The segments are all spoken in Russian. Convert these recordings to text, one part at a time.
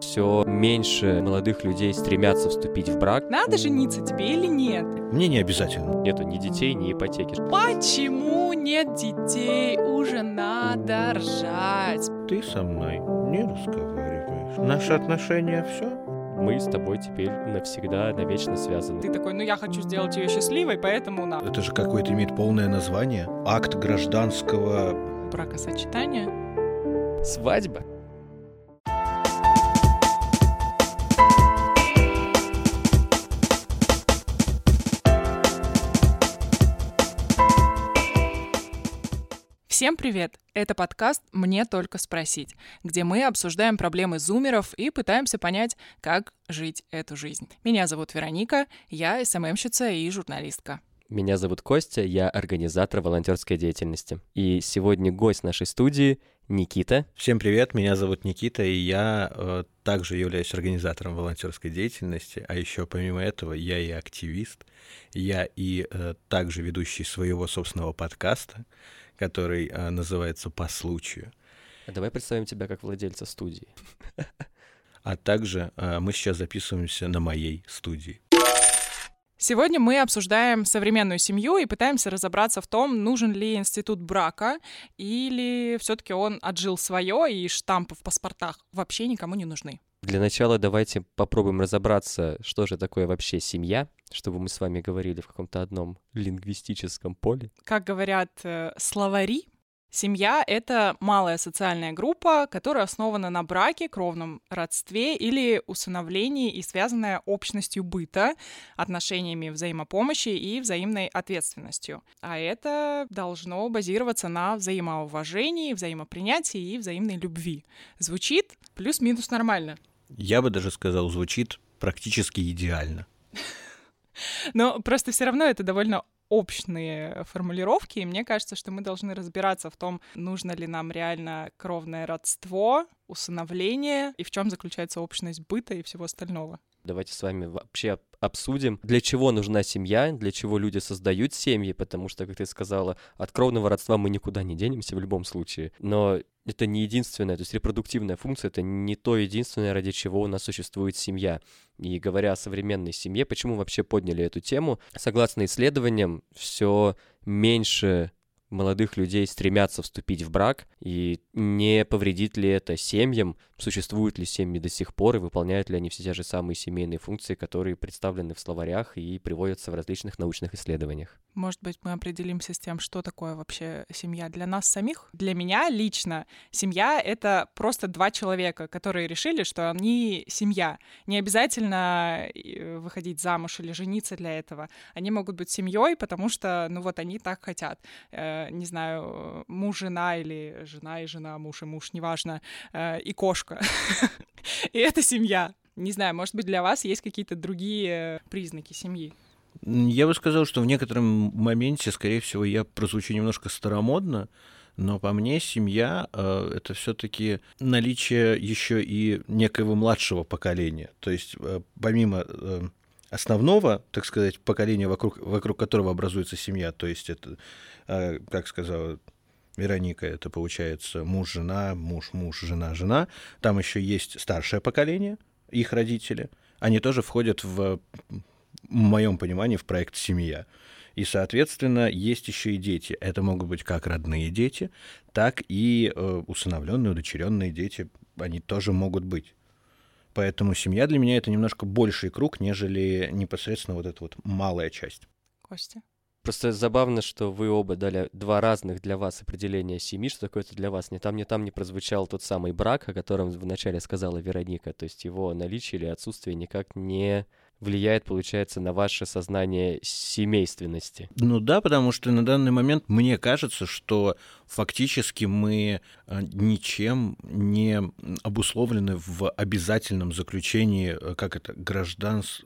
Все меньше молодых людей стремятся вступить в брак. Надо жениться тебе или нет? Мне не обязательно. Нету ни детей, ни ипотеки. Почему нет детей? Уже надо ржать. Ты со мной не разговариваешь. Наши отношения все? Мы с тобой теперь навсегда, навечно связаны. Ты такой, ну я хочу сделать ее счастливой, поэтому на Это же какое-то имеет полное название. Акт гражданского... бракосочетание. Свадьба. Всем привет! Это подкаст «Мне только спросить», где мы обсуждаем проблемы зумеров и пытаемся понять, как жить эту жизнь. Меня зовут Вероника, я СММщица и журналистка. Меня зовут Костя, я организатор волонтерской деятельности. И сегодня гость нашей студии Никита. Всем привет, меня зовут Никита, и я э, также являюсь организатором волонтерской деятельности, а еще помимо этого я и активист, я и э, также ведущий своего собственного подкаста, который э, называется «По случаю». А давай представим тебя как владельца студии. А также э, мы сейчас записываемся на моей студии. Сегодня мы обсуждаем современную семью и пытаемся разобраться в том, нужен ли институт брака или все-таки он отжил свое и штампы в паспортах вообще никому не нужны. Для начала давайте попробуем разобраться, что же такое вообще семья, чтобы мы с вами говорили в каком-то одном лингвистическом поле. Как говорят э, словари, семья — это малая социальная группа, которая основана на браке, кровном родстве или усыновлении и связанная общностью быта, отношениями взаимопомощи и взаимной ответственностью. А это должно базироваться на взаимоуважении, взаимопринятии и взаимной любви. Звучит плюс-минус нормально. Я бы даже сказал, звучит практически идеально. Но просто все равно это довольно общные формулировки, и мне кажется, что мы должны разбираться в том, нужно ли нам реально кровное родство, усыновление, и в чем заключается общность быта и всего остального. Давайте с вами вообще обсудим, для чего нужна семья, для чего люди создают семьи, потому что, как ты сказала, от кровного родства мы никуда не денемся в любом случае. Но это не единственная, то есть репродуктивная функция, это не то единственное, ради чего у нас существует семья. И говоря о современной семье, почему вообще подняли эту тему? Согласно исследованиям, все меньше молодых людей стремятся вступить в брак, и не повредит ли это семьям, существуют ли семьи до сих пор, и выполняют ли они все те же самые семейные функции, которые представлены в словарях и приводятся в различных научных исследованиях. Может быть, мы определимся с тем, что такое вообще семья для нас самих? Для меня лично семья — это просто два человека, которые решили, что они семья. Не обязательно э, выходить замуж или жениться для этого. Они могут быть семьей, потому что, ну вот, они так хотят. Э, не знаю, муж, жена или жена и жена, муж и муж, неважно, э, и кошка. И это семья. Не знаю, может быть, для вас есть какие-то другие признаки семьи? Я бы сказал, что в некотором моменте, скорее всего, я прозвучу немножко старомодно, но по мне семья э, это все-таки наличие еще и некоего младшего поколения. То есть э, помимо э, основного, так сказать, поколения, вокруг, вокруг которого образуется семья, то есть это, э, как сказала Вероника, это получается муж, жена, муж, муж, жена, жена. Там еще есть старшее поколение, их родители. Они тоже входят в в моем понимании, в проект «Семья». И, соответственно, есть еще и дети. Это могут быть как родные дети, так и э, усыновленные, удочеренные дети. Они тоже могут быть. Поэтому семья для меня это немножко больший круг, нежели непосредственно вот эта вот малая часть. Костя? Просто забавно, что вы оба дали два разных для вас определения семьи, что такое это для вас. Ни там, ни там не прозвучал тот самый брак, о котором вначале сказала Вероника. То есть его наличие или отсутствие никак не влияет, получается, на ваше сознание семейственности. Ну да, потому что на данный момент мне кажется, что фактически мы э, ничем не обусловлены в обязательном заключении, э, как это, гражданс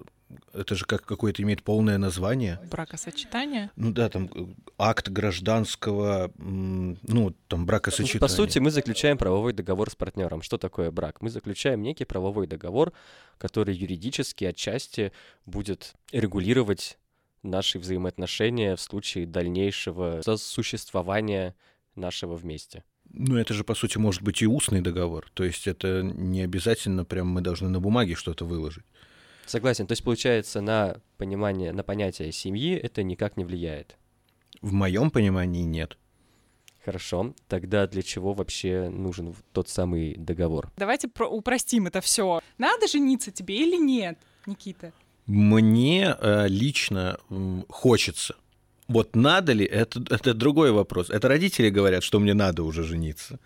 это же как какое-то имеет полное название. Бракосочетание? Ну да, там э, акт гражданского, ну там бракосочетания. По сути, мы заключаем правовой договор с партнером. Что такое брак? Мы заключаем некий правовой договор, который юридически отчасти будет регулировать наши взаимоотношения в случае дальнейшего сосуществования нашего вместе. Ну, это же, по сути, может быть и устный договор. То есть это не обязательно прям мы должны на бумаге что-то выложить. Согласен. То есть, получается, на понимание, на понятие семьи это никак не влияет. В моем понимании нет. Хорошо. Тогда для чего вообще нужен тот самый договор? Давайте про- упростим это все. Надо жениться тебе или нет, Никита? Мне э, лично м, хочется. Вот надо ли, это, это другой вопрос. Это родители говорят, что мне надо уже жениться.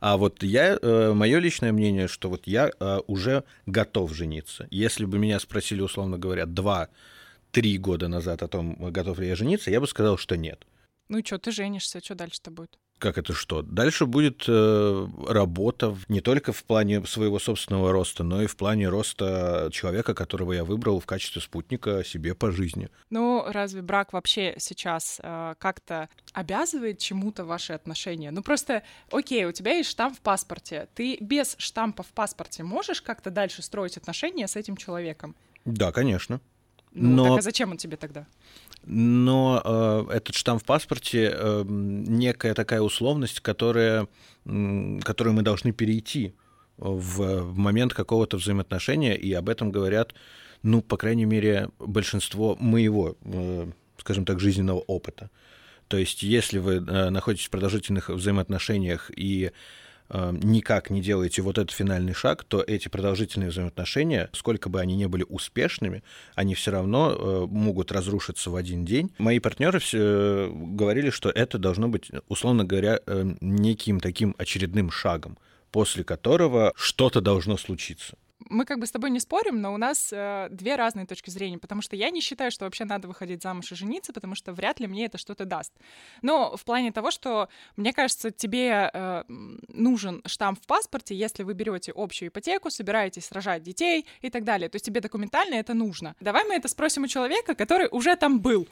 А вот я, э, мое личное мнение, что вот я э, уже готов жениться. Если бы меня спросили, условно говоря, два-три года назад о том, готов ли я жениться, я бы сказал, что нет. Ну и что, ты женишься, что дальше-то будет? Как это что? Дальше будет э, работа не только в плане своего собственного роста, но и в плане роста человека, которого я выбрал в качестве спутника себе по жизни. Ну, разве брак вообще сейчас э, как-то обязывает чему-то ваши отношения? Ну, просто, окей, у тебя есть штамп в паспорте. Ты без штампа в паспорте можешь как-то дальше строить отношения с этим человеком? Да, конечно. Ну, Но- так а зачем он тебе тогда? Но э, этот штамп в паспорте э, некая такая условность, которая, м, которую мы должны перейти в, в момент какого-то взаимоотношения, и об этом говорят, ну, по крайней мере, большинство моего, э, скажем так, жизненного опыта. То есть, если вы э, находитесь в продолжительных взаимоотношениях и э, никак не делаете вот этот финальный шаг, то эти продолжительные взаимоотношения, сколько бы они ни были успешными, они все равно э, могут разрушиться в один день. Мои партнеры все говорили, что это должно быть, условно говоря, э, неким таким очередным шагом, после которого что-то должно случиться. Мы как бы с тобой не спорим, но у нас э, две разные точки зрения, потому что я не считаю, что вообще надо выходить замуж и жениться, потому что вряд ли мне это что-то даст. Но в плане того, что, мне кажется, тебе э, нужен штамп в паспорте, если вы берете общую ипотеку, собираетесь рожать детей и так далее. То есть тебе документально это нужно. Давай мы это спросим у человека, который уже там был.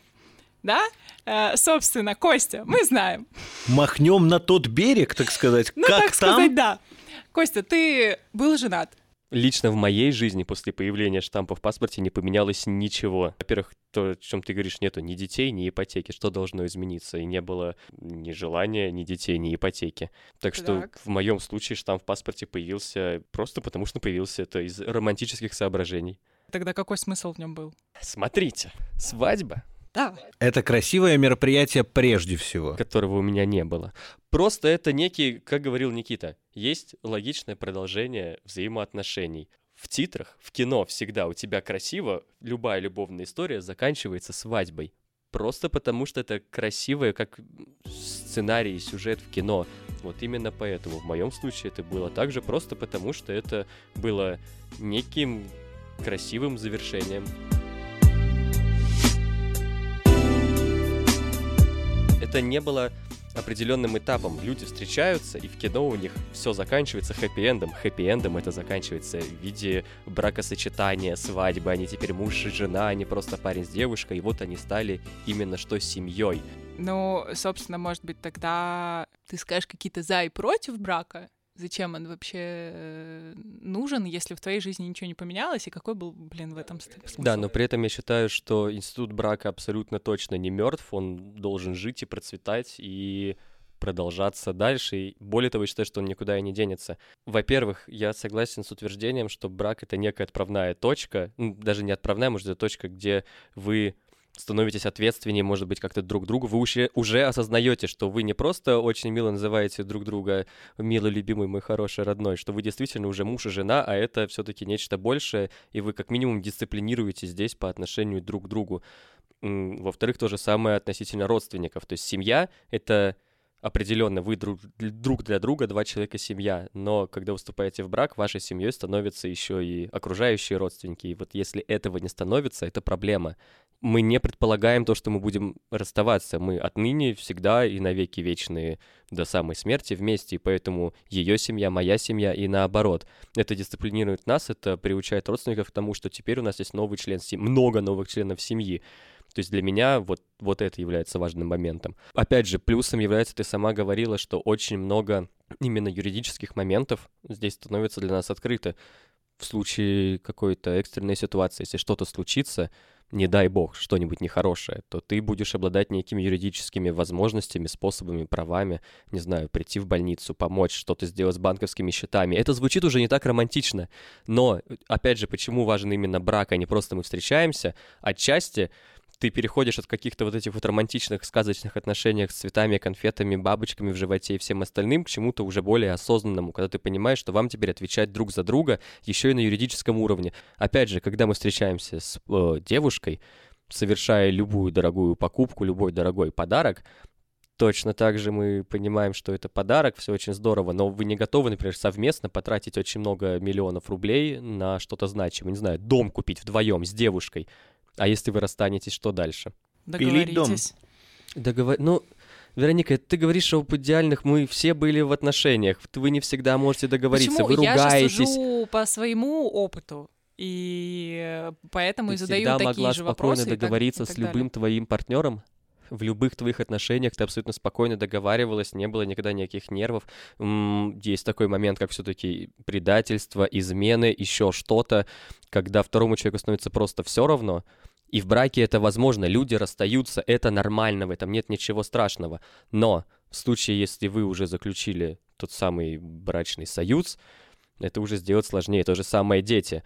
Да? Э, собственно, Костя, мы знаем. Махнем на тот берег, так сказать. Ну, как так там? сказать, да. Костя, ты был женат. Лично в моей жизни после появления штампа в паспорте не поменялось ничего. Во-первых, то, о чем ты говоришь, нету ни детей, ни ипотеки. Что должно измениться? И не было ни желания, ни детей, ни ипотеки. Так что Так. в моем случае штамп в паспорте появился просто потому, что появился это из романтических соображений. Тогда какой смысл в нем был? Смотрите, свадьба, Да. Это красивое мероприятие прежде всего. которого у меня не было. Просто это некий, как говорил Никита, есть логичное продолжение взаимоотношений. В титрах, в кино всегда у тебя красиво, любая любовная история заканчивается свадьбой. Просто потому, что это красивое, как сценарий и сюжет в кино. Вот именно поэтому в моем случае это было также просто потому, что это было неким красивым завершением. Это не было определенным этапом. Люди встречаются, и в кино у них все заканчивается хэппи-эндом. Хэппи-эндом это заканчивается в виде бракосочетания, свадьбы. Они теперь муж и жена, а не просто парень с девушкой. И вот они стали именно что семьей. Ну, собственно, может быть, тогда ты скажешь какие-то за и против брака? Зачем он вообще э, нужен, если в твоей жизни ничего не поменялось, и какой был, блин, в этом ст- смысл? Да, но при этом я считаю, что институт брака абсолютно точно не мертв, он должен жить и процветать и продолжаться дальше. И более того, я считаю, что он никуда и не денется. Во-первых, я согласен с утверждением, что брак — это некая отправная точка, ну, даже не отправная, может, это точка, где вы становитесь ответственнее, может быть, как-то друг другу, вы уже, уже осознаете, что вы не просто очень мило называете друг друга милый, любимый, мой хороший, родной, что вы действительно уже муж и жена, а это все-таки нечто большее, и вы как минимум дисциплинируете здесь по отношению друг к другу. Во-вторых, то же самое относительно родственников. То есть семья — это определенно вы друг, друг для друга, два человека семья, но когда вы вступаете в брак, вашей семьей становятся еще и окружающие родственники. И вот если этого не становится, это проблема. Мы не предполагаем то, что мы будем расставаться. Мы отныне всегда и навеки вечные до самой смерти вместе, и поэтому ее семья, моя семья и наоборот. Это дисциплинирует нас, это приучает родственников к тому, что теперь у нас есть новый член семьи, много новых членов семьи. То есть для меня вот, вот это является важным моментом. Опять же, плюсом является, ты сама говорила, что очень много именно юридических моментов здесь становится для нас открыто. в случае какой-то экстренной ситуации, если что-то случится, не дай бог, что-нибудь нехорошее, то ты будешь обладать некими юридическими возможностями, способами, правами, не знаю, прийти в больницу, помочь, что-то сделать с банковскими счетами. Это звучит уже не так романтично, но, опять же, почему важен именно брак, а не просто мы встречаемся? Отчасти ты переходишь от каких-то вот этих вот романтичных, сказочных отношениях с цветами, конфетами, бабочками в животе и всем остальным к чему-то уже более осознанному, когда ты понимаешь, что вам теперь отвечать друг за друга еще и на юридическом уровне. Опять же, когда мы встречаемся с э, девушкой, совершая любую дорогую покупку, любой дорогой подарок, Точно так же мы понимаем, что это подарок, все очень здорово, но вы не готовы, например, совместно потратить очень много миллионов рублей на что-то значимое. Не знаю, дом купить вдвоем с девушкой. А если вы расстанетесь, что дальше? Пилить дом. Договоритесь. Договор... Ну, Вероника, ты говоришь об идеальных, мы все были в отношениях, вы не всегда можете договориться, Почему? вы Я же ругаетесь. сужу по своему опыту. И поэтому Ты и задаю всегда такие могла же спокойно вопросы. и так- договориться и с так любым далее. твоим партнером? В любых твоих отношениях ты абсолютно спокойно договаривалась, не было никогда никаких нервов. Есть такой момент, как все-таки предательство, измены, еще что-то, когда второму человеку становится просто все равно. И в браке это возможно, люди расстаются, это нормально, в этом нет ничего страшного. Но в случае, если вы уже заключили тот самый брачный союз, это уже сделать сложнее. То же самое дети.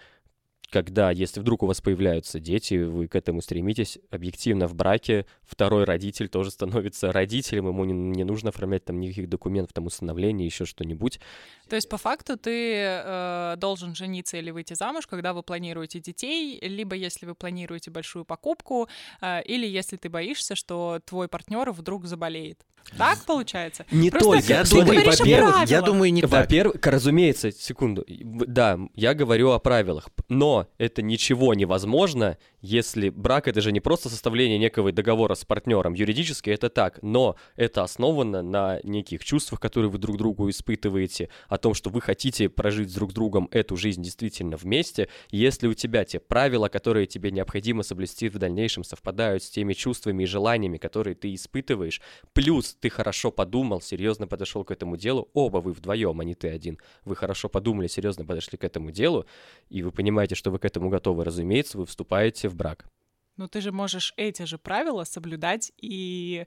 Когда, если вдруг у вас появляются дети, вы к этому стремитесь, объективно в браке второй родитель тоже становится родителем, ему не, не нужно оформлять там никаких документов, там усыновления, еще что-нибудь. То есть, по факту, ты э, должен жениться или выйти замуж, когда вы планируете детей, либо если вы планируете большую покупку, э, или если ты боишься, что твой партнер вдруг заболеет. Так получается? Не Просто только. Я думаю, во-первых, я думаю, не. Во-первых, разумеется, секунду, да, я говорю о правилах, но это ничего невозможно, если брак это же не просто составление некого договора с партнером, юридически это так, но это основано на неких чувствах, которые вы друг другу испытываете, о том, что вы хотите прожить с друг другом эту жизнь действительно вместе, если у тебя те правила, которые тебе необходимо соблюсти в дальнейшем, совпадают с теми чувствами и желаниями, которые ты испытываешь, плюс ты хорошо подумал, серьезно подошел к этому делу, оба вы вдвоем, а не ты один, вы хорошо подумали, серьезно подошли к этому делу, и вы понимаете, что вы к этому готовы, разумеется, вы вступаете в брак. Но ты же можешь эти же правила соблюдать и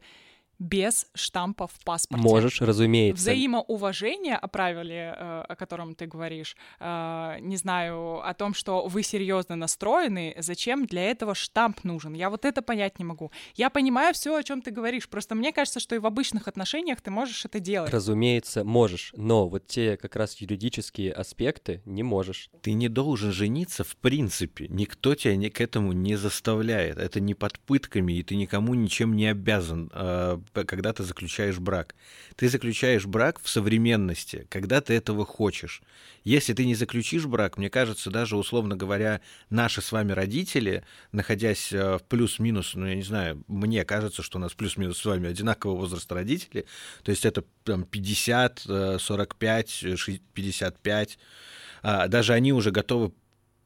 без штампа в паспорте. Можешь, разумеется. Взаимоуважение о правиле, э, о котором ты говоришь, э, не знаю, о том, что вы серьезно настроены, зачем для этого штамп нужен? Я вот это понять не могу. Я понимаю все, о чем ты говоришь, просто мне кажется, что и в обычных отношениях ты можешь это делать. Разумеется, можешь, но вот те как раз юридические аспекты не можешь. Ты не должен жениться в принципе. Никто тебя к этому не заставляет. Это не под пытками, и ты никому ничем не обязан, п- когда ты заключаешь брак. Ты заключаешь брак в современности, когда ты этого хочешь. Если ты не заключишь брак, мне кажется, даже условно говоря, наши с вами родители, находясь э, в плюс-минус, ну я не знаю, мне кажется, что у нас плюс-минус с вами одинакового возраста родители, то есть это там 50, э, 45, э, ши- 55, а, даже они уже готовы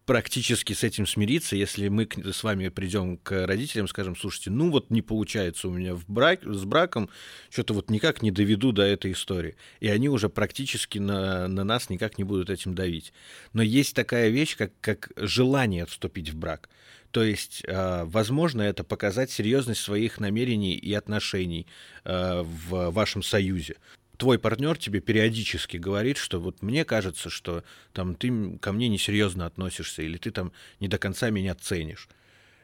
практически с этим смириться, если мы с вами придем к родителям, скажем, слушайте, ну вот не получается у меня в брак, с браком, что-то вот никак не доведу до этой истории. И они уже практически на, на нас никак не будут этим давить. Но есть такая вещь, как, как желание вступить в брак. То есть, э, возможно, это показать серьезность своих намерений и отношений э, в вашем союзе твой партнер тебе периодически говорит, что вот мне кажется, что там ты ко мне несерьезно относишься, или ты там не до конца меня ценишь.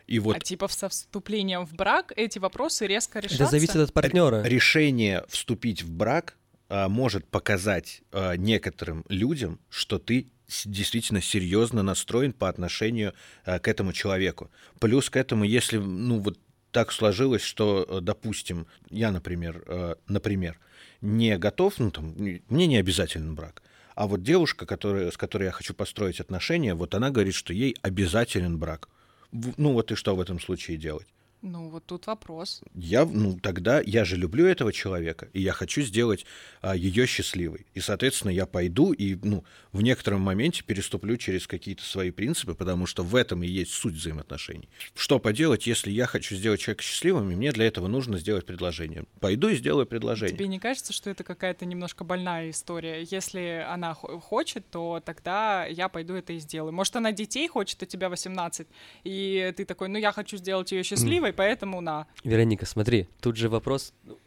И вот А типа со вступлением в брак эти вопросы резко решатся? Это зависит от партнера. решение вступить в брак а, может показать а, некоторым людям, что ты действительно серьезно настроен по отношению а, к этому человеку. Плюс к этому, если ну вот так сложилось, что, э, допустим, я, например, э, например, не готов, ну там, мне не обязателен брак. А вот девушка, которая, с которой я хочу построить отношения, вот она говорит, что ей обязателен брак. Ну вот и что в этом случае делать? Ну, вот тут вопрос. Я, ну, тогда я же люблю этого человека, и я хочу сделать а, ее счастливой. И, соответственно, я пойду и, ну, в некотором моменте переступлю через какие-то свои принципы, потому что в этом и есть суть взаимоотношений. Что поделать, если я хочу сделать человека счастливым, и мне для этого нужно сделать предложение? Пойду и сделаю предложение. Тебе не кажется, что это какая-то немножко больная история? Если она хочет, то тогда я пойду это и сделаю. Может, она детей хочет, у тебя 18, и ты такой, ну, я хочу сделать ее счастливой, поэтому на. Вероника, смотри, тут же вопрос, ну,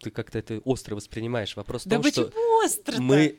ты как-то это остро воспринимаешь. Вопрос в Да том, что остро мы...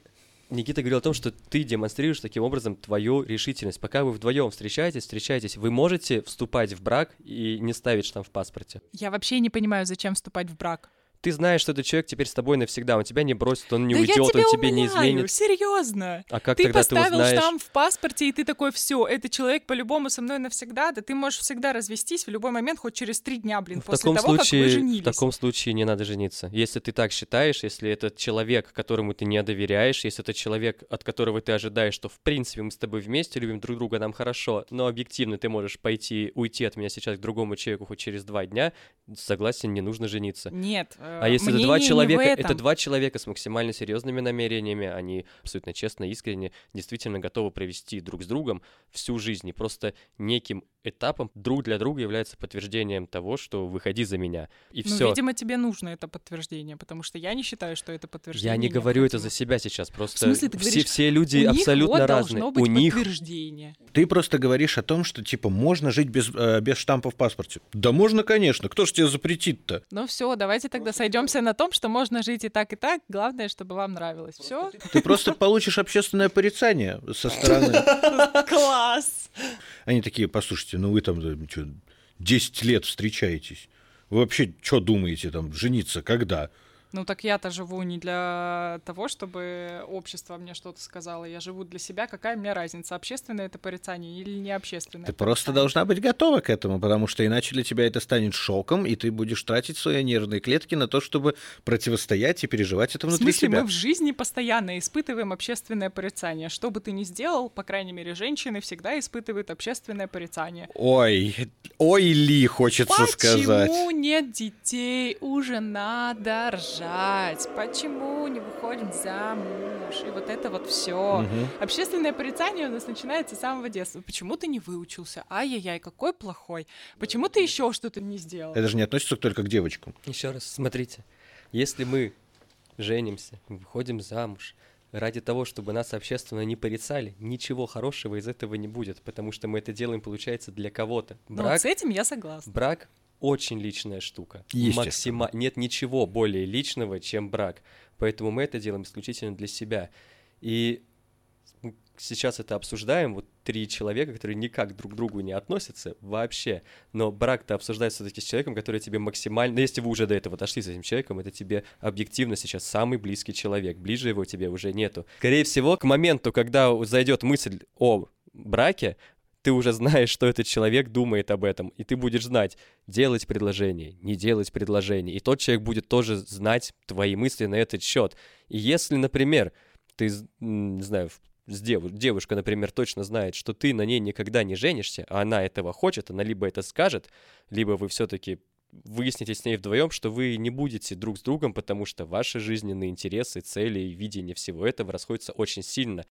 Никита говорил о том, что ты демонстрируешь таким образом твою решительность. Пока вы вдвоем встречаетесь, встречаетесь, вы можете вступать в брак и не ставить штамп в паспорте. Я вообще не понимаю, зачем вступать в брак. Ты знаешь, что этот человек теперь с тобой навсегда, он тебя не бросит, он не да я уйдет, тебя он тебе не изменит. серьезно. А как ты тогда ты поставил узнаешь? штамп в паспорте, и ты такой, все, этот человек по-любому со мной навсегда, да ты можешь всегда развестись в любой момент, хоть через три дня, блин, В после таком, того, как вы случае, женились. в таком случае не надо жениться. Если ты так считаешь, если этот человек, которому ты не доверяешь, если это человек, от которого ты ожидаешь, что в принципе мы с тобой вместе любим друг друга, нам хорошо, но объективно ты можешь пойти, уйти от меня сейчас к другому человеку хоть через два дня, согласен, не нужно жениться. Нет, А если это два в человека, это два человека с максимально серьезными намерениями, они абсолютно честно, искренне, действительно готовы провести друг с другом всю жизнь. И просто неким этапом друг для друга является подтверждением того, что выходи за меня. И Ну, все. видимо, тебе нужно это подтверждение, потому что я не считаю, что это подтверждение. Я не говорю это за себя сейчас, просто смысле, ты все, говоришь, все люди У них абсолютно вот разные. быть У них подтверждение. Ты просто говоришь о том, что, типа, можно жить без, э, без штампа в паспорте. Да можно, конечно. Кто ж тебе запретит-то? Ну все, давайте тогда сойдемся на том, что можно жить и так, и так. Главное, чтобы вам нравилось. Все? Ты просто получишь общественное порицание со стороны. Класс! Они такие, послушайте, ну вы там да, чё, 10 лет встречаетесь. Вы вообще что думаете там, жениться когда? Ну так я-то живу не для того, чтобы общество мне что-то сказало. Я живу для себя. Какая мне разница, общественное это порицание или не общественное? Ты просто должна быть готова к этому, потому что иначе для тебя это станет шоком, и ты будешь тратить свои нервные клетки на то, чтобы противостоять и переживать это В внутри смысле, себя. мы в жизни постоянно испытываем общественное порицание. Что бы ты ни сделал, по крайней мере, женщины всегда испытывают общественное порицание. Ой, ой ли, хочется сказать. Почему нет детей? Уже надо рожать. Почему не выходим замуж? И вот это вот все. Мгм. Общественное порицание у нас начинается с самого детства. Почему ты не выучился? Ай-яй-яй, какой плохой. Почему ты еще что-то не сделал? Это же не относится только к девочкам. Еще раз, смотрите, если мы женимся, выходим замуж, ради того, чтобы нас общественно не порицали, ничего хорошего из этого не будет, потому что мы это делаем, получается, для кого-то. Ну, вот Брак, с этим я согласна. брак очень личная штука. Максима... Нет ничего более личного, чем брак. Поэтому мы это делаем исключительно для себя. И сейчас это обсуждаем, вот три человека, которые никак друг к другу не относятся вообще, но брак-то обсуждается все-таки с человеком, который тебе максимально, ну, если вы уже до этого дошли с этим человеком, это тебе объективно сейчас самый близкий человек, ближе его тебе уже нету. Скорее всего, к моменту, когда зайдет мысль о браке, ты уже знаешь, что этот человек думает об этом, и ты будешь знать, делать предложение, не делать предложение, и тот человек будет тоже знать твои мысли на этот счет. И если, например, ты, не знаю, с дев- девушка, например, точно знает, что ты на ней никогда не женишься, а она этого хочет, она либо это скажет, либо вы все-таки выясните с ней вдвоем, что вы не будете друг с другом, потому что ваши жизненные интересы, цели и видение всего этого расходятся очень сильно.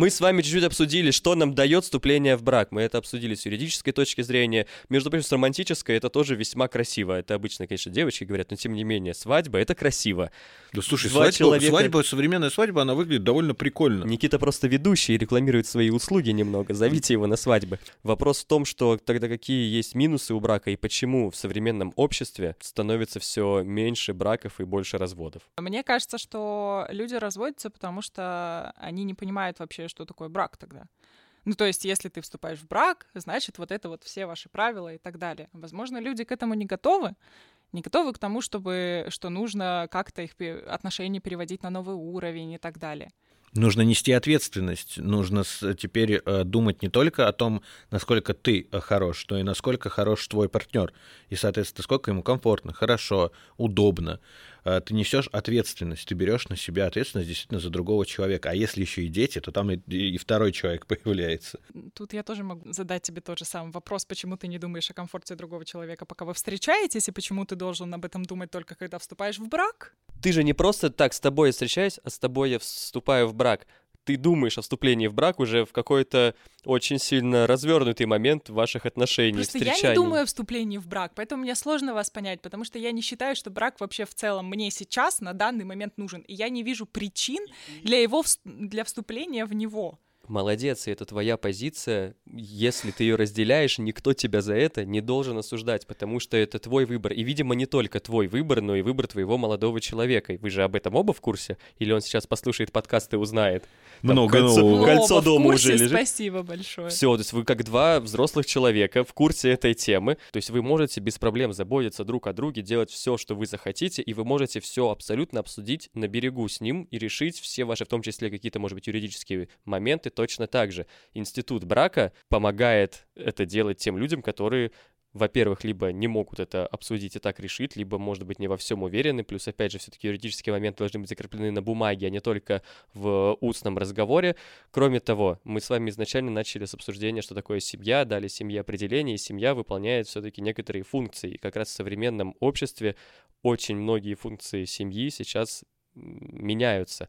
Мы с вами чуть-чуть обсудили, что нам дает вступление в брак. Мы это обсудили с юридической точки зрения. Между прочим, с романтической это тоже весьма красиво. Это обычно, конечно, девочки говорят, но тем не менее, свадьба — это красиво. Да слушай, Два свадьба, человека- свадьба, современная свадьба, она выглядит довольно прикольно. Никита просто ведущий и рекламирует свои услуги немного. Зовите его на свадьбы. Вопрос в том, что тогда какие есть минусы у брака и почему в современном обществе становится все меньше браков и больше разводов. Мне кажется, что люди разводятся, потому что они не понимают вообще, что такое брак тогда. Ну, то есть, если ты вступаешь в брак, значит, вот это вот все ваши правила и так далее. Возможно, люди к этому не готовы, не готовы к тому, чтобы, что нужно как-то их отношения переводить на новый уровень и так далее. Нужно нести ответственность, нужно теперь э, думать не только о том, насколько ты э, хорош, но и насколько хорош твой партнер. И, соответственно, сколько ему комфортно, хорошо, удобно. Э, ты несешь ответственность, ты берешь на себя ответственность действительно за другого человека. А если еще и дети, то там и, и второй человек появляется. Тут я тоже могу задать тебе тот же самый вопрос, почему ты не думаешь о комфорте другого человека, пока вы встречаетесь, и почему ты должен об этом думать только когда вступаешь в брак? Ты же не просто так с тобой встречаюсь, а с тобой я вступаю в брак ты думаешь о вступлении в брак уже в какой-то очень сильно развернутый момент ваших отношений, Просто встречаний. я не думаю о вступлении в брак, поэтому мне сложно вас понять, потому что я не считаю, что брак вообще в целом мне сейчас на данный момент нужен, и я не вижу причин для его для вступления в него молодец, и это твоя позиция. Если ты ее разделяешь, никто тебя за это не должен осуждать, потому что это твой выбор. И, видимо, не только твой выбор, но и выбор твоего молодого человека. И вы же об этом оба в курсе? Или он сейчас послушает подкаст и узнает? Там Много кольцо, нового. Кольцо оба дома в курсе, уже лежит. Спасибо большое. Все, то есть вы как два взрослых человека в курсе этой темы. То есть вы можете без проблем заботиться друг о друге, делать все, что вы захотите, и вы можете все абсолютно обсудить на берегу с ним и решить все ваши, в том числе какие-то, может быть, юридические моменты точно так же институт брака помогает это делать тем людям, которые во-первых, либо не могут это обсудить и так решить, либо, может быть, не во всем уверены. Плюс, опять же, все-таки юридические моменты должны быть закреплены на бумаге, а не только в устном разговоре. Кроме того, мы с вами изначально начали с обсуждения, что такое семья, дали семье определение, и семья выполняет все-таки некоторые функции. И как раз в современном обществе очень многие функции семьи сейчас меняются.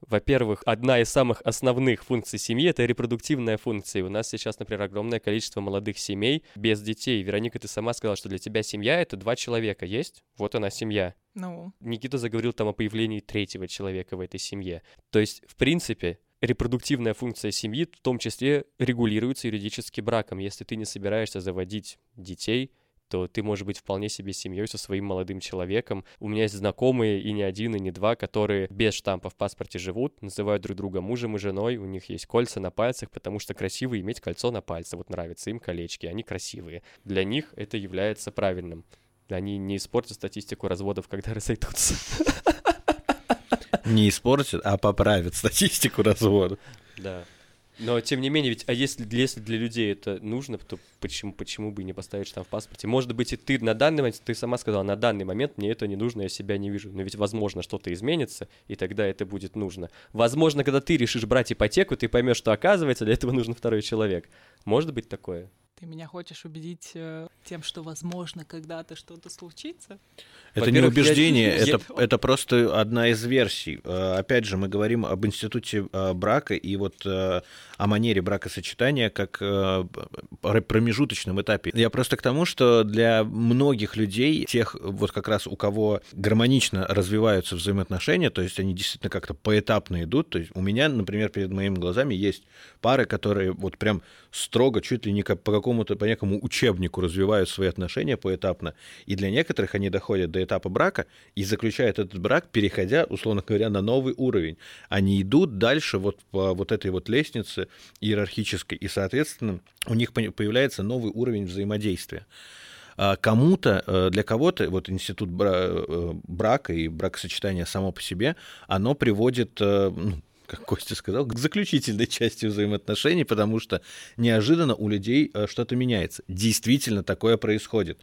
Во-первых, одна из самых основных функций семьи — это репродуктивная функция. У нас сейчас, например, огромное количество молодых семей без детей. Вероника, ты сама сказала, что для тебя семья — это два человека есть, вот она семья. Ну. Никита заговорил там о появлении третьего человека в этой семье. То есть, в принципе, репродуктивная функция семьи в том числе регулируется юридически браком. Если ты не собираешься заводить детей, то ты можешь быть вполне себе семьей со своим молодым человеком. У меня есть знакомые и не один, и не два, которые без штампа в паспорте живут, называют друг друга мужем и женой, у них есть кольца на пальцах, потому что красиво иметь кольцо на пальце, вот нравится им колечки, они красивые. Для них это является правильным. Они не испортят статистику разводов, когда разойдутся. Не испортят, а поправят статистику разводов. Да. Но тем не менее, ведь, а если, если для людей это нужно, то почему, почему бы не поставить штамп в паспорте? Может быть, и ты на данный момент, ты сама сказала, на данный момент мне это не нужно, я себя не вижу. Но ведь, возможно, что-то изменится, и тогда это будет нужно. Возможно, когда ты решишь брать ипотеку, ты поймешь, что оказывается, для этого нужен второй человек. Может быть такое? Ты меня хочешь убедить э, тем, что, возможно, когда-то что-то случится? Это не убеждение, я... это, это просто одна из версий. Э, опять же, мы говорим об институте э, брака и вот э, о манере бракосочетания как промежуточном этапе. Я просто к тому, что для многих людей, тех вот как раз у кого гармонично развиваются взаимоотношения, то есть они действительно как-то поэтапно идут, то есть у меня, например, перед моими глазами есть пары, которые вот прям строго, чуть ли не по какому-то, по некому учебнику развивают свои отношения поэтапно, и для некоторых они доходят до этапа брака и заключают этот брак, переходя, условно говоря, на новый уровень. Они идут дальше вот по вот этой вот лестнице иерархической, и, соответственно, у них появляется новый уровень взаимодействия а кому-то, э, для кого-то вот институт э, брака и бракосочетания само по себе, оно приводит э, ну, как Костя сказал, к заключительной части взаимоотношений, потому что неожиданно у людей э, что-то меняется. Действительно такое происходит.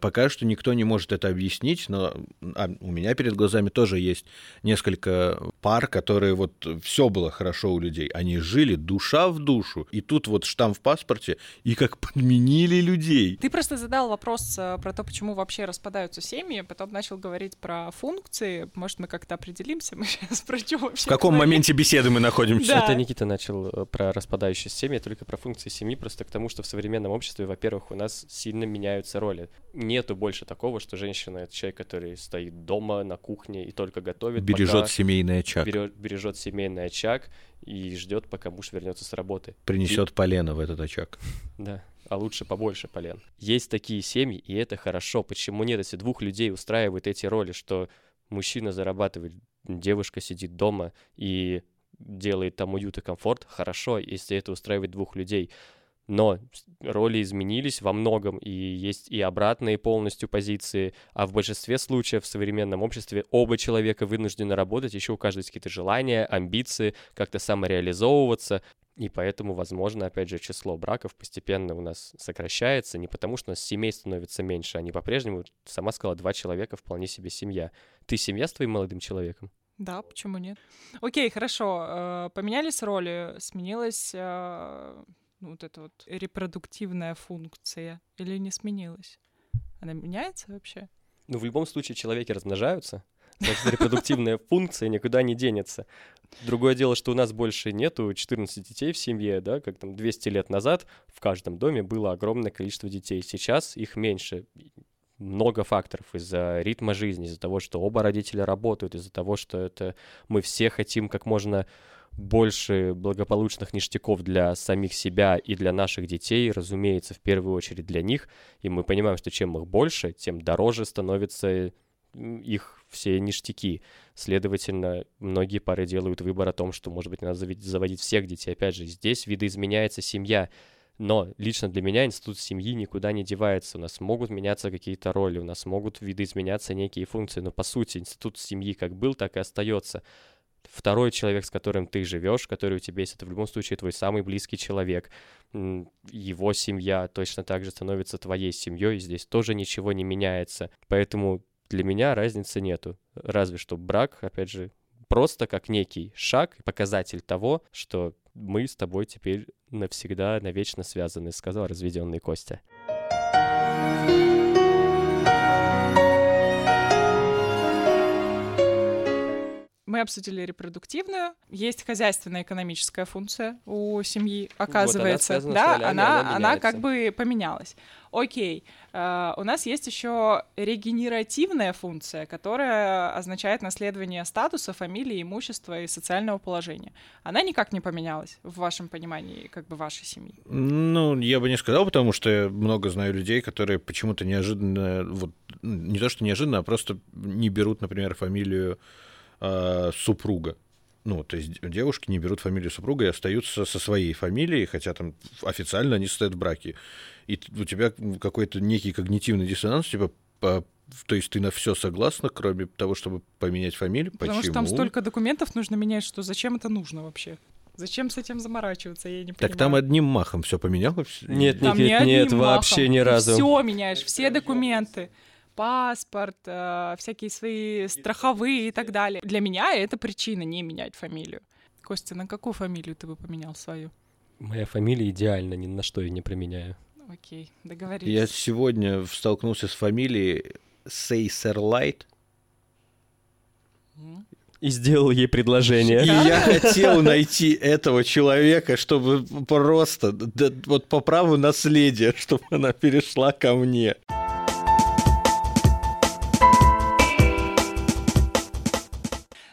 Пока что никто не может это объяснить, но а у меня перед глазами тоже есть несколько пар, которые вот все было хорошо у людей. Они жили душа в душу, и тут вот штамп в паспорте, и как подменили людей. Ты просто задал вопрос э, про то, почему вообще распадаются семьи, потом начал говорить про функции. Может, мы как-то определимся? Мы сейчас про что вообще В каком говорим? Моменте беседы мы находимся? Да. Это Никита начал э, про распадающиеся семьи, только про функции семьи, просто к тому, что в современном обществе, во-первых, у нас сильно меняются роли нету больше такого, что женщина — это человек, который стоит дома на кухне и только готовит. Бережет семейный очаг. Бережет, бережет семейный очаг и ждет, пока муж вернется с работы. Принесет и... полено в этот очаг. Да, а лучше побольше полен. Есть такие семьи, и это хорошо. Почему нет, если двух людей устраивают эти роли, что мужчина зарабатывает, девушка сидит дома и делает там уют и комфорт, хорошо, если это устраивает двух людей. Но роли изменились во многом, и есть и обратные полностью позиции, а в большинстве случаев в современном обществе оба человека вынуждены работать, еще у каждого есть какие-то желания, амбиции, как-то самореализовываться, и поэтому, возможно, опять же, число браков постепенно у нас сокращается, не потому что у нас семей становится меньше, они по-прежнему, сама сказала, два человека вполне себе семья. Ты семья с твоим молодым человеком? Да, почему нет? Окей, хорошо. Э, поменялись роли, сменилась э, вот эта вот репродуктивная функция или не сменилась? Она меняется вообще? Ну, в любом случае человеки размножаются, значит, репродуктивная функция никуда не денется. Другое дело, что у нас больше нету 14 детей в семье, да, как там 200 лет назад в каждом доме было огромное количество детей. Сейчас их меньше. Много факторов из-за ритма жизни, из-за того, что оба родителя работают, из-за того, что это мы все хотим как можно больше благополучных ништяков для самих себя и для наших детей, разумеется, в первую очередь для них. И мы понимаем, что чем их больше, тем дороже становятся их все ништяки. Следовательно, многие пары делают выбор о том, что, может быть, надо заводить всех детей. Опять же, здесь видоизменяется семья. Но лично для меня институт семьи никуда не девается. У нас могут меняться какие-то роли, у нас могут видоизменяться некие функции, но по сути институт семьи как был, так и остается второй человек, с которым ты живешь, который у тебя есть, это в любом случае твой самый близкий человек. Его семья точно так же становится твоей семьей, здесь тоже ничего не меняется. Поэтому для меня разницы нету. Разве что брак, опять же, просто как некий шаг, показатель того, что мы с тобой теперь навсегда, навечно связаны, сказал разведенный Костя. Мы обсудили репродуктивную. Есть хозяйственная экономическая функция у семьи, оказывается. Вот она да, ролями, она, она, она как бы поменялась. Окей, uh, у нас есть еще регенеративная функция, которая означает наследование статуса, фамилии, имущества и социального положения. Она никак не поменялась в вашем понимании, как бы вашей семьи? Ну, я бы не сказал, потому что я много знаю людей, которые почему-то неожиданно, вот не то что неожиданно, а просто не берут, например, фамилию э, супруга. Ну, то есть девушки не берут фамилию супруга и остаются со своей фамилией, хотя там официально они состоят в браке. И у тебя какой-то некий когнитивный диссонанс, типа, по, то есть ты на все согласна, кроме того, чтобы поменять фамилию? Потому Почему? что там столько документов нужно менять, что зачем это нужно вообще? Зачем с этим заморачиваться? Я не так там одним махом все поменялось? Нет, там нет, нет, нет вообще ни разу. Все меняешь, все документы паспорт, э, всякие свои страховые и так далее. Для меня это причина не менять фамилию. Костя, на какую фамилию ты бы поменял свою? Моя фамилия идеальна, ни на что я не променяю. Окей, договорились. Я сегодня столкнулся с фамилией Сейсерлайт. И сделал ей предложение. И я хотел найти этого человека, чтобы просто, да, вот по праву наследия, чтобы она перешла ко мне.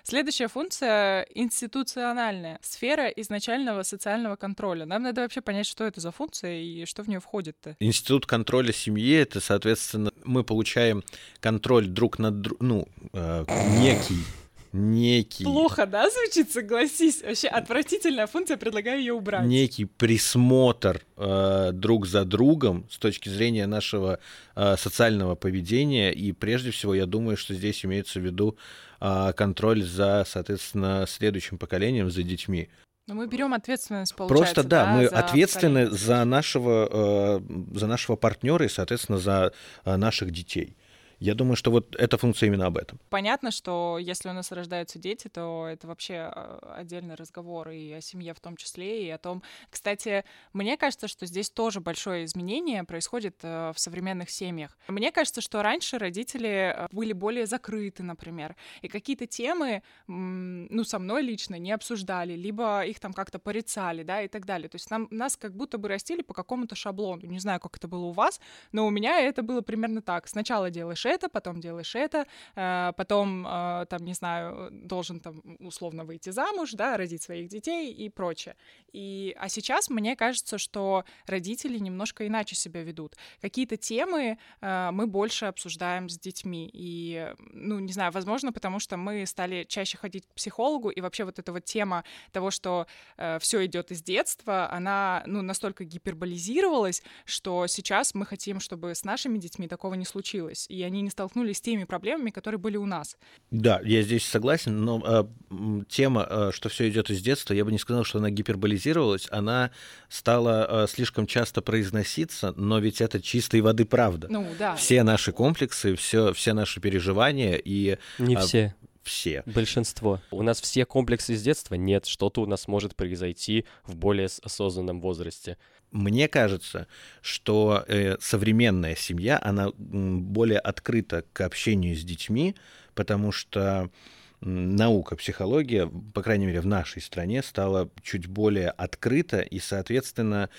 Следующая функция — институциональная. Сфера изначального социального контроля. Нам надо вообще понять, что это за функция и что в нее входит-то. Институт контроля семьи — это, соответственно, мы получаем контроль друг над другом, ну, э, некий некий... Плохо, да, звучит, согласись? Вообще отвратительная функция, предлагаю ее убрать. Некий присмотр э, друг за другом с точки зрения нашего э, социального поведения. И прежде всего, я думаю, что здесь имеется в виду контроль за, соответственно, следующим поколением, за детьми. Но мы берем ответственность, получается. Просто да, да мы за ответственны за нашего, э, за нашего партнера и, соответственно, за э, наших детей. Я думаю, что вот эта функция именно об этом. Понятно, что если у нас рождаются дети, то это вообще а, отдельный разговор и о семье в том числе, и о том... Кстати, мне кажется, что здесь тоже большое изменение происходит э, в современных семьях. Мне кажется, что раньше родители э, были более закрыты, например, и какие-то темы, ну, со мной лично не обсуждали, либо их там как-то порицали, да, и так далее. То есть нам, нас как будто бы растили по какому-то шаблону. Не знаю, как это было у вас, но у меня это было примерно так. Сначала делаешь это, потом делаешь это, э, потом, э, там, не знаю, должен там условно выйти замуж, да, родить своих детей и прочее. И, а сейчас мне кажется, что родители немножко иначе себя ведут. Какие-то темы э, мы больше обсуждаем с детьми. И, ну, не знаю, возможно, потому что мы стали чаще ходить к психологу, и вообще вот эта вот тема того, что все идет из детства, она, ну, настолько гиперболизировалась, что сейчас мы хотим, чтобы с нашими детьми такого не случилось, и они не столкнулись с теми проблемами, которые были у нас. Да, я здесь согласен, но э, тема, э, что все идет из детства, я бы не сказал, что она гиперболизировалась, она стала э, слишком часто произноситься, но ведь это чистой воды правда. Ну, да. Все наши комплексы, все, все наши переживания и... Не а, все. Все. Большинство. У нас все комплексы с детства нет, что-то у нас может произойти в более осознанном возрасте. Мне кажется, что э, современная семья, она более открыта к общению с детьми, потому что наука, психология, по крайней мере, в нашей стране стала чуть более открыта и, соответственно,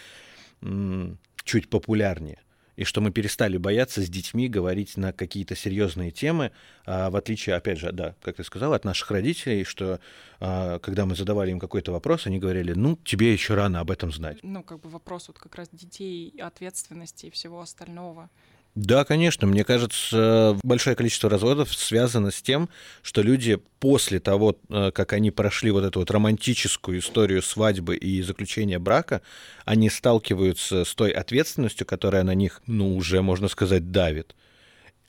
чуть популярнее и что мы перестали бояться с детьми говорить на какие-то серьезные темы, а, в отличие, опять же, да, как ты сказал, от наших родителей, что а, когда мы задавали им какой-то вопрос, они говорили, ну, тебе еще рано об этом знать. Ну, как бы вопрос вот как раз детей, ответственности и всего остального. Да, конечно. Мне кажется, большое количество разводов связано с тем, что люди после того, э, как они прошли вот эту вот романтическую историю свадьбы и заключения брака, они сталкиваются с той ответственностью, которая на них, ну, уже, можно сказать, давит.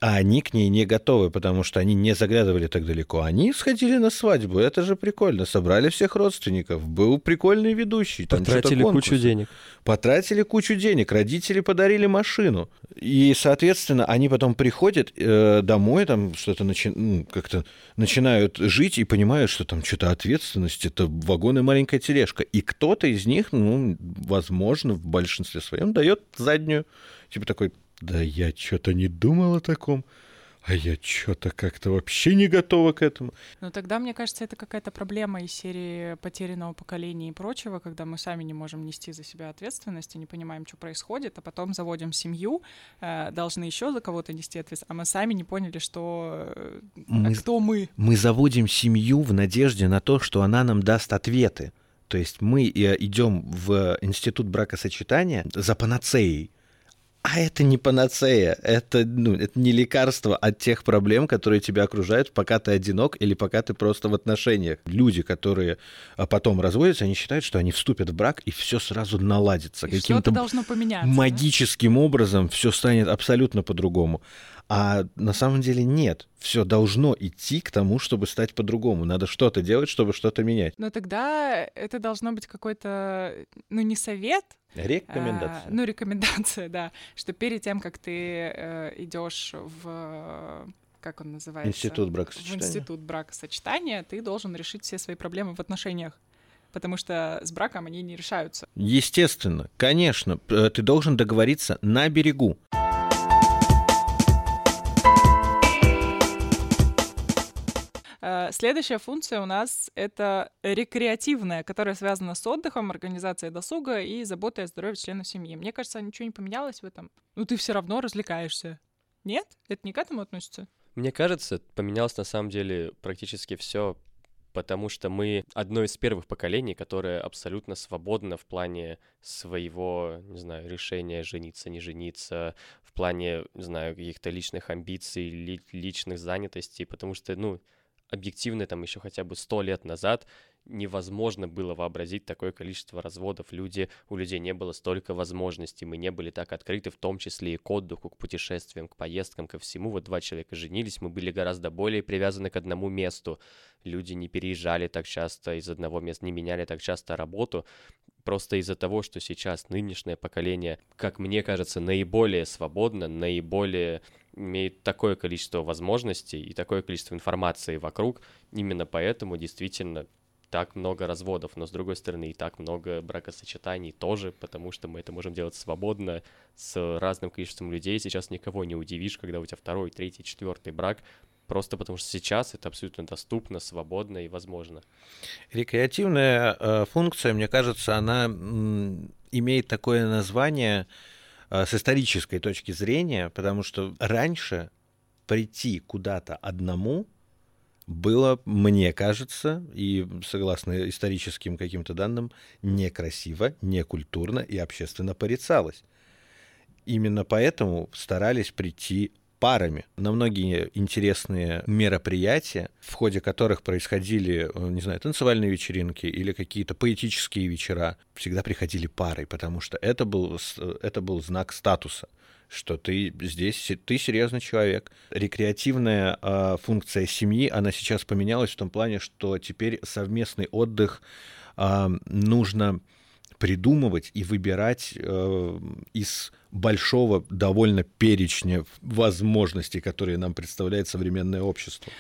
А они к ней не готовы, потому что они не заглядывали так далеко. Они сходили на свадьбу, это же прикольно. Собрали всех родственников, был прикольный ведущий. Там Потратили кучу денег. Потратили кучу денег, родители подарили машину. И, соответственно, они потом приходят э, домой, там что-то начи... ну, как-то начинают жить и понимают, что там что-то ответственность, это вагон и маленькая тележка. И кто-то из них, ну, возможно, в большинстве своем дает заднюю. Типа такой, да я что-то не думал о таком. А я что-то как-то вообще не готова к этому. Ну тогда, мне кажется, это какая-то проблема из серии потерянного поколения и прочего, когда мы сами не можем нести за себя ответственность и не понимаем, что происходит, а потом заводим семью, э, должны еще за кого-то нести ответственность, а мы сами не поняли, что э, мы, а кто мы. Мы заводим семью в надежде на то, что она нам даст ответы. То есть мы э, идем в институт бракосочетания за панацеей а это не панацея, это, ну, это не лекарство от тех проблем, которые тебя окружают, пока ты одинок или пока ты просто в отношениях. Люди, которые а, потом разводятся, они считают, что они вступят в брак, и все сразу наладится. Каким-то должно поменяться. Магическим да? образом все станет абсолютно по-другому. А на самом деле нет. Все должно идти к тому, чтобы стать по-другому. Надо что-то делать, чтобы что-то менять. Но тогда это должно быть какой-то, ну, не совет, Рекомендация. А, ну, рекомендация, да, что перед тем, как ты э, идешь в как он называется? Институт бракосочетания. В институт бракосочетания ты должен решить все свои проблемы в отношениях потому что с браком они не решаются. Естественно, конечно, ты должен договориться на берегу. Следующая функция у нас — это рекреативная, которая связана с отдыхом, организацией досуга и заботой о здоровье членов семьи. Мне кажется, ничего не поменялось в этом. Ну, ты все равно развлекаешься. Нет? Это не к этому относится? Мне кажется, поменялось на самом деле практически все, потому что мы одно из первых поколений, которое абсолютно свободно в плане своего, не знаю, решения жениться, не жениться, в плане, не знаю, каких-то личных амбиций, ли, личных занятостей, потому что, ну, объективно там еще хотя бы сто лет назад невозможно было вообразить такое количество разводов. Люди, у людей не было столько возможностей, мы не были так открыты, в том числе и к отдыху, к путешествиям, к поездкам, ко всему. Вот два человека женились, мы были гораздо более привязаны к одному месту. Люди не переезжали так часто из одного места, не меняли так часто работу. Просто из-за того, что сейчас нынешнее поколение, как мне кажется, наиболее свободно, наиболее имеет такое количество возможностей и такое количество информации вокруг, именно поэтому действительно так много разводов, но с другой стороны и так много бракосочетаний тоже, потому что мы это можем делать свободно с разным количеством людей. Сейчас никого не удивишь, когда у тебя второй, третий, четвертый брак, просто потому что сейчас это абсолютно доступно, свободно и возможно. Рекреативная э, функция, мне кажется, она м, имеет такое название э, с исторической точки зрения, потому что раньше прийти куда-то одному было, мне кажется, и согласно историческим каким-то данным, некрасиво, некультурно и общественно порицалось. Именно поэтому старались прийти парами на многие интересные мероприятия, в ходе которых происходили, э, не знаю, танцевальные вечеринки или какие-то поэтические вечера, всегда приходили парой, потому что это был, это был знак статуса что ты здесь, ты серьезный человек. Рекреативная э, функция семьи, она сейчас поменялась в том плане, что теперь совместный отдых э, нужно придумывать и выбирать э, из большого довольно перечня возможностей, которые нам представляет современное общество.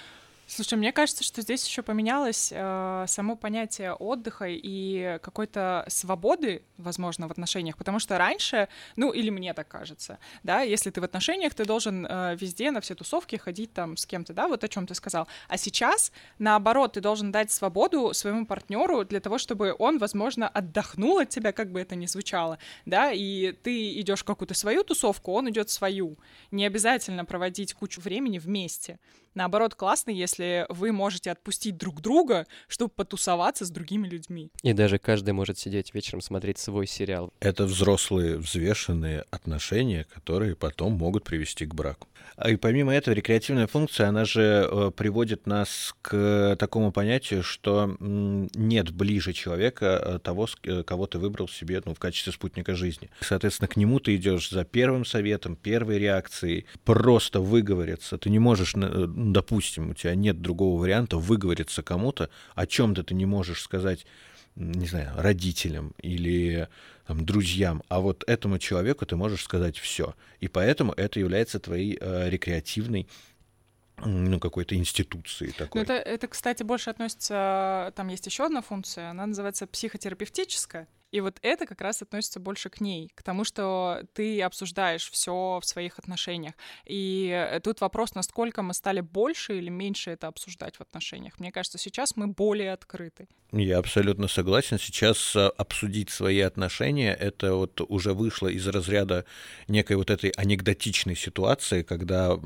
Слушай, мне кажется, что здесь еще поменялось э, само понятие отдыха и какой-то свободы, возможно, в отношениях, потому что раньше, ну или мне так кажется, да, если ты в отношениях, ты должен э, везде на все тусовки ходить там с кем-то, да, вот о чем ты сказал. А сейчас, наоборот, ты должен дать свободу своему партнеру для того, чтобы он, возможно, отдохнул от тебя, как бы это ни звучало, да, и ты идешь какую-то свою тусовку, он идет свою. Не обязательно проводить кучу времени вместе. Наоборот, классно, если вы можете отпустить друг друга, чтобы потусоваться с другими людьми. И даже каждый может сидеть вечером смотреть свой сериал. Это взрослые взвешенные отношения, которые потом могут привести к браку. А и помимо этого, рекреативная функция, она же э, приводит нас к такому понятию, что нет ближе человека э, того, э, кого ты выбрал себе ну, в качестве спутника жизни. Соответственно, к нему ты идешь за первым советом, первой реакцией, просто выговориться. Ты не можешь допустим, у тебя нет другого варианта выговориться кому-то, о чем-то ты не можешь сказать, не знаю, родителям или там, друзьям, а вот этому человеку ты можешь сказать все. И поэтому это является твоей э, рекреативной ну, какой-то институции такой. Ну, это, это, кстати, больше относится... Там есть еще одна функция, она называется психотерапевтическая. И вот это как раз относится больше к ней, к тому, что ты обсуждаешь все в своих отношениях. И тут вопрос, насколько мы стали больше или меньше это обсуждать в отношениях. Мне кажется, сейчас мы более открыты. Я абсолютно согласен. Сейчас э, обсудить свои отношения, это вот уже вышло из разряда некой вот этой анекдотичной ситуации, когда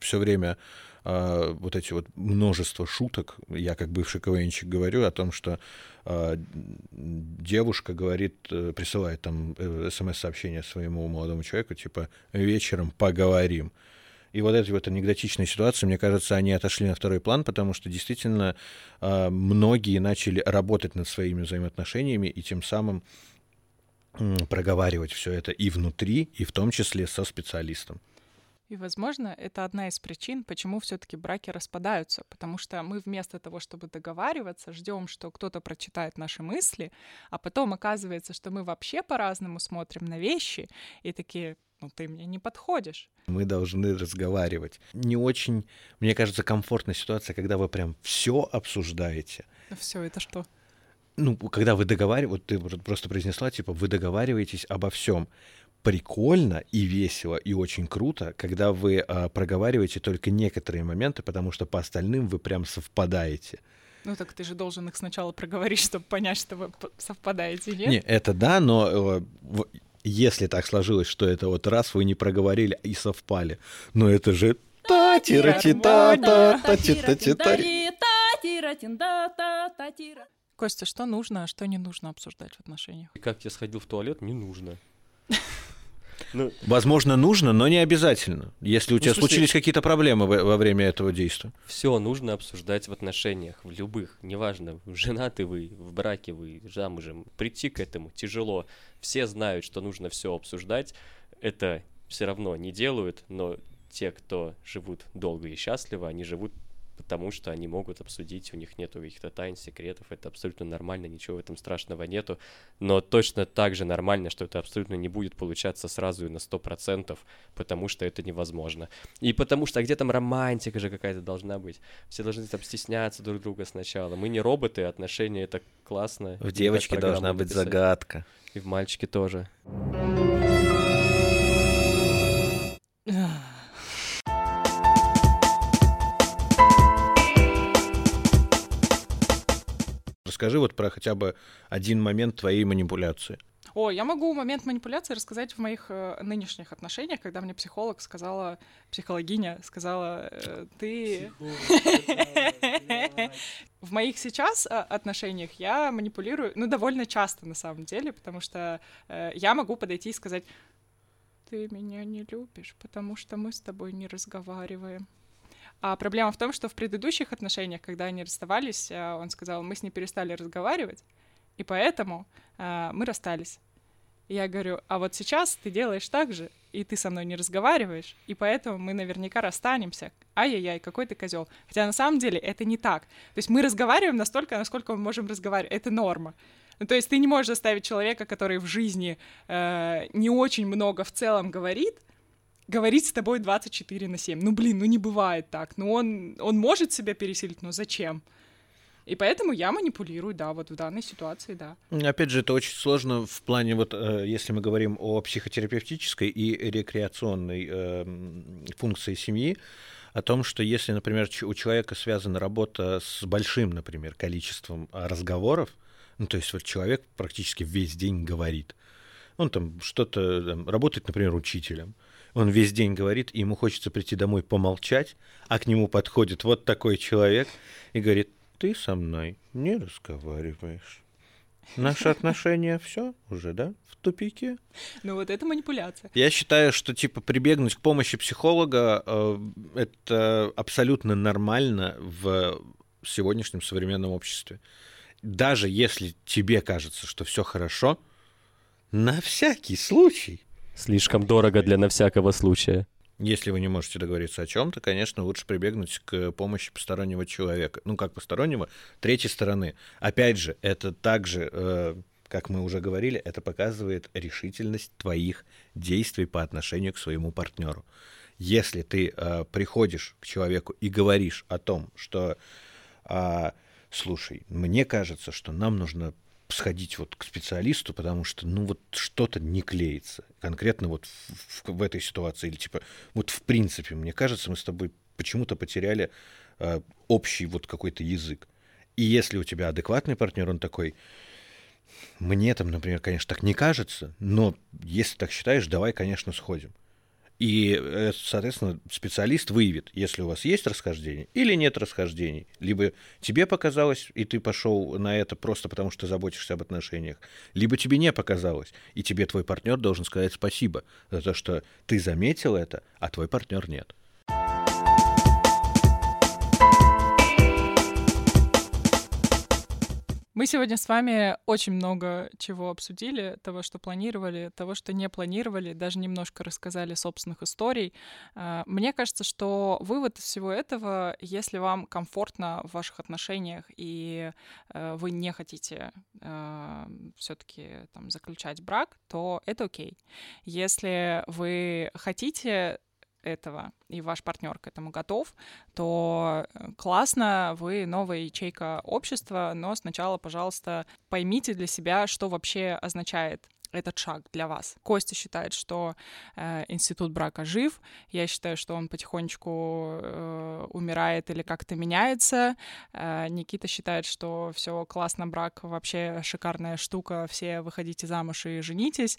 все время э, вот эти вот множество шуток, я как бывший КВНчик говорю о том, что э, девушка говорит, э, присылает там э, смс-сообщение своему молодому человеку, типа «вечером поговорим». И вот эти вот анекдотичные ситуации, мне кажется, они отошли на второй план, потому что действительно э, многие начали работать над своими взаимоотношениями и тем самым проговаривать все это и внутри, и в том числе со специалистом. И, возможно, это одна из причин, почему все-таки браки распадаются, потому что мы вместо того, чтобы договариваться, ждем, что кто-то прочитает наши мысли, а потом оказывается, что мы вообще по-разному смотрим на вещи и такие, ну ты мне не подходишь. Мы должны разговаривать. Не очень, мне кажется, комфортная ситуация, когда вы прям все обсуждаете. Все это что? Ну, когда вы договариваетесь, вот ты просто произнесла, типа, вы договариваетесь обо всем прикольно и весело и очень круто, когда вы а, проговариваете только некоторые моменты, потому что по остальным вы прям совпадаете. Ну так ты же должен их сначала проговорить, чтобы понять, что вы совпадаете, нет? Не, это да, но э, если так сложилось, что это вот раз вы не проговорили и совпали, но это же та тира ти та та та ти та ти та Костя, что нужно, а что не нужно обсуждать в отношениях? И как я сходил в туалет, не нужно. Ну, Возможно, нужно, но не обязательно, если у ну, тебя смысле, случились какие-то проблемы во, во время этого действия. Все нужно обсуждать в отношениях, в любых, неважно, женаты вы, в браке вы, замужем. Прийти к этому тяжело. Все знают, что нужно все обсуждать. Это все равно не делают, но те, кто живут долго и счастливо, они живут потому что они могут обсудить, у них нету каких-то тайн, секретов, это абсолютно нормально, ничего в этом страшного нету, но точно так же нормально, что это абсолютно не будет получаться сразу и на 100%, потому что это невозможно. И потому что а где там романтика же какая-то должна быть? Все должны там стесняться друг друга сначала. Мы не роботы, отношения — это классно. В девочке должна быть написать. загадка. И в мальчике тоже. Расскажи вот про хотя бы один момент твоей манипуляции. О, я могу момент манипуляции рассказать в моих э, нынешних отношениях, когда мне психолог сказала, психологиня сказала, э, ты... В моих сейчас э, отношениях я манипулирую, ну, довольно часто на самом деле, потому что э, я могу подойти и сказать, ты меня не любишь, потому что мы с тобой не разговариваем. А проблема в том, что в предыдущих отношениях, когда они расставались, э, он сказал, мы с ней перестали разговаривать, и поэтому э, мы расстались. И я говорю, а вот сейчас ты делаешь так же, и ты со мной не разговариваешь, и поэтому мы наверняка расстанемся. Ай-яй-яй, какой ты козел. Хотя на самом деле это не так. То есть мы разговариваем настолько, насколько мы можем разговаривать. Это норма. Ну, то есть ты не можешь заставить человека, который в жизни э, не очень много в целом говорит, говорить с тобой 24 на 7. Ну, блин, ну не бывает так. Ну, он, он может себя пересилить, но зачем? И поэтому я манипулирую, да, вот в данной ситуации, да. Опять же, это очень сложно в плане, вот э, если мы говорим о психотерапевтической и рекреационной э, функции семьи, о том, что если, например, у человека связана работа с большим, например, количеством а, разговоров, ну, то есть вот человек практически весь день говорит, он там что-то работает, например, учителем, он весь день говорит, и ему хочется прийти домой помолчать, а к нему подходит вот такой человек и говорит, ты со мной не разговариваешь. Наши отношения все уже, да, в тупике. Ну вот это манипуляция. Я считаю, что типа прибегнуть к помощи психолога э, это абсолютно нормально в сегодняшнем современном обществе. Даже если тебе кажется, что все хорошо, на всякий случай. Слишком дорого для на всякого случая. Если вы не можете договориться о чем-то, конечно, лучше прибегнуть к помощи постороннего человека. Ну, как постороннего, третьей стороны. Опять же, это также, э, как мы уже говорили, это показывает решительность твоих действий по отношению к своему партнеру. Если ты э, приходишь к человеку и говоришь о том, что, э, слушай, мне кажется, что нам нужно сходить вот к специалисту, потому что, ну, вот что-то не клеится. Конкретно вот в, в, в этой ситуации. Или типа, вот в принципе, мне кажется, мы с тобой почему-то потеряли э, общий вот какой-то язык. И если у тебя адекватный партнер, он такой, мне там, например, конечно, так не кажется, но если так считаешь, давай, конечно, сходим. И, э, соответственно, специалист выявит, если у вас есть расхождение или нет расхождений. Либо тебе показалось, и ты пошел на это просто потому, что заботишься об отношениях, либо тебе не показалось, и тебе твой партнер должен сказать спасибо за то, что ты заметил это, а твой партнер нет. Мы сегодня с вами очень много чего обсудили, того, что планировали, того, что не планировали, даже немножко рассказали собственных историй. А, мне кажется, что вывод из всего этого, если вам комфортно в ваших отношениях и э, вы не хотите э, все-таки там заключать брак, то это окей. Если вы хотите этого, и ваш партнер к этому готов, то э, классно, вы новая ячейка общества, но сначала, пожалуйста, поймите для себя, что вообще означает этот шаг для вас. Костя считает, что э, институт брака жив. Я считаю, что он потихонечку э, умирает или как-то меняется. Э, Никита считает, что все классно, брак вообще шикарная штука, все выходите замуж и женитесь.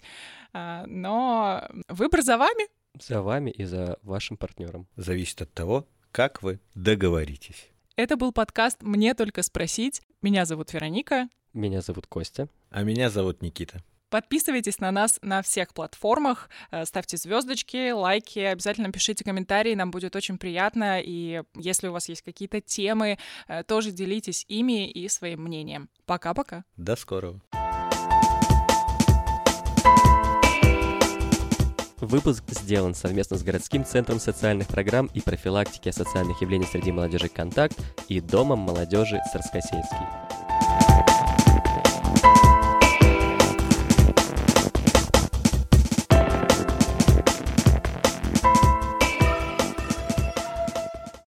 Э, но выбор за вами. За вами и за вашим партнером. Зависит от того, как вы договоритесь. Это был подкаст «Мне только спросить». Меня зовут Вероника. Меня зовут Костя. А меня зовут Никита. Подписывайтесь на нас на всех платформах, э, ставьте звездочки, лайки, обязательно пишите комментарии, нам будет очень приятно. И если у вас есть какие-то темы, э, тоже делитесь ими и своим мнением. Пока-пока. До скорого. Выпуск сделан совместно с городским центром социальных программ и профилактики социальных явлений среди молодежи «Контакт» и Домом молодежи Царскосельский.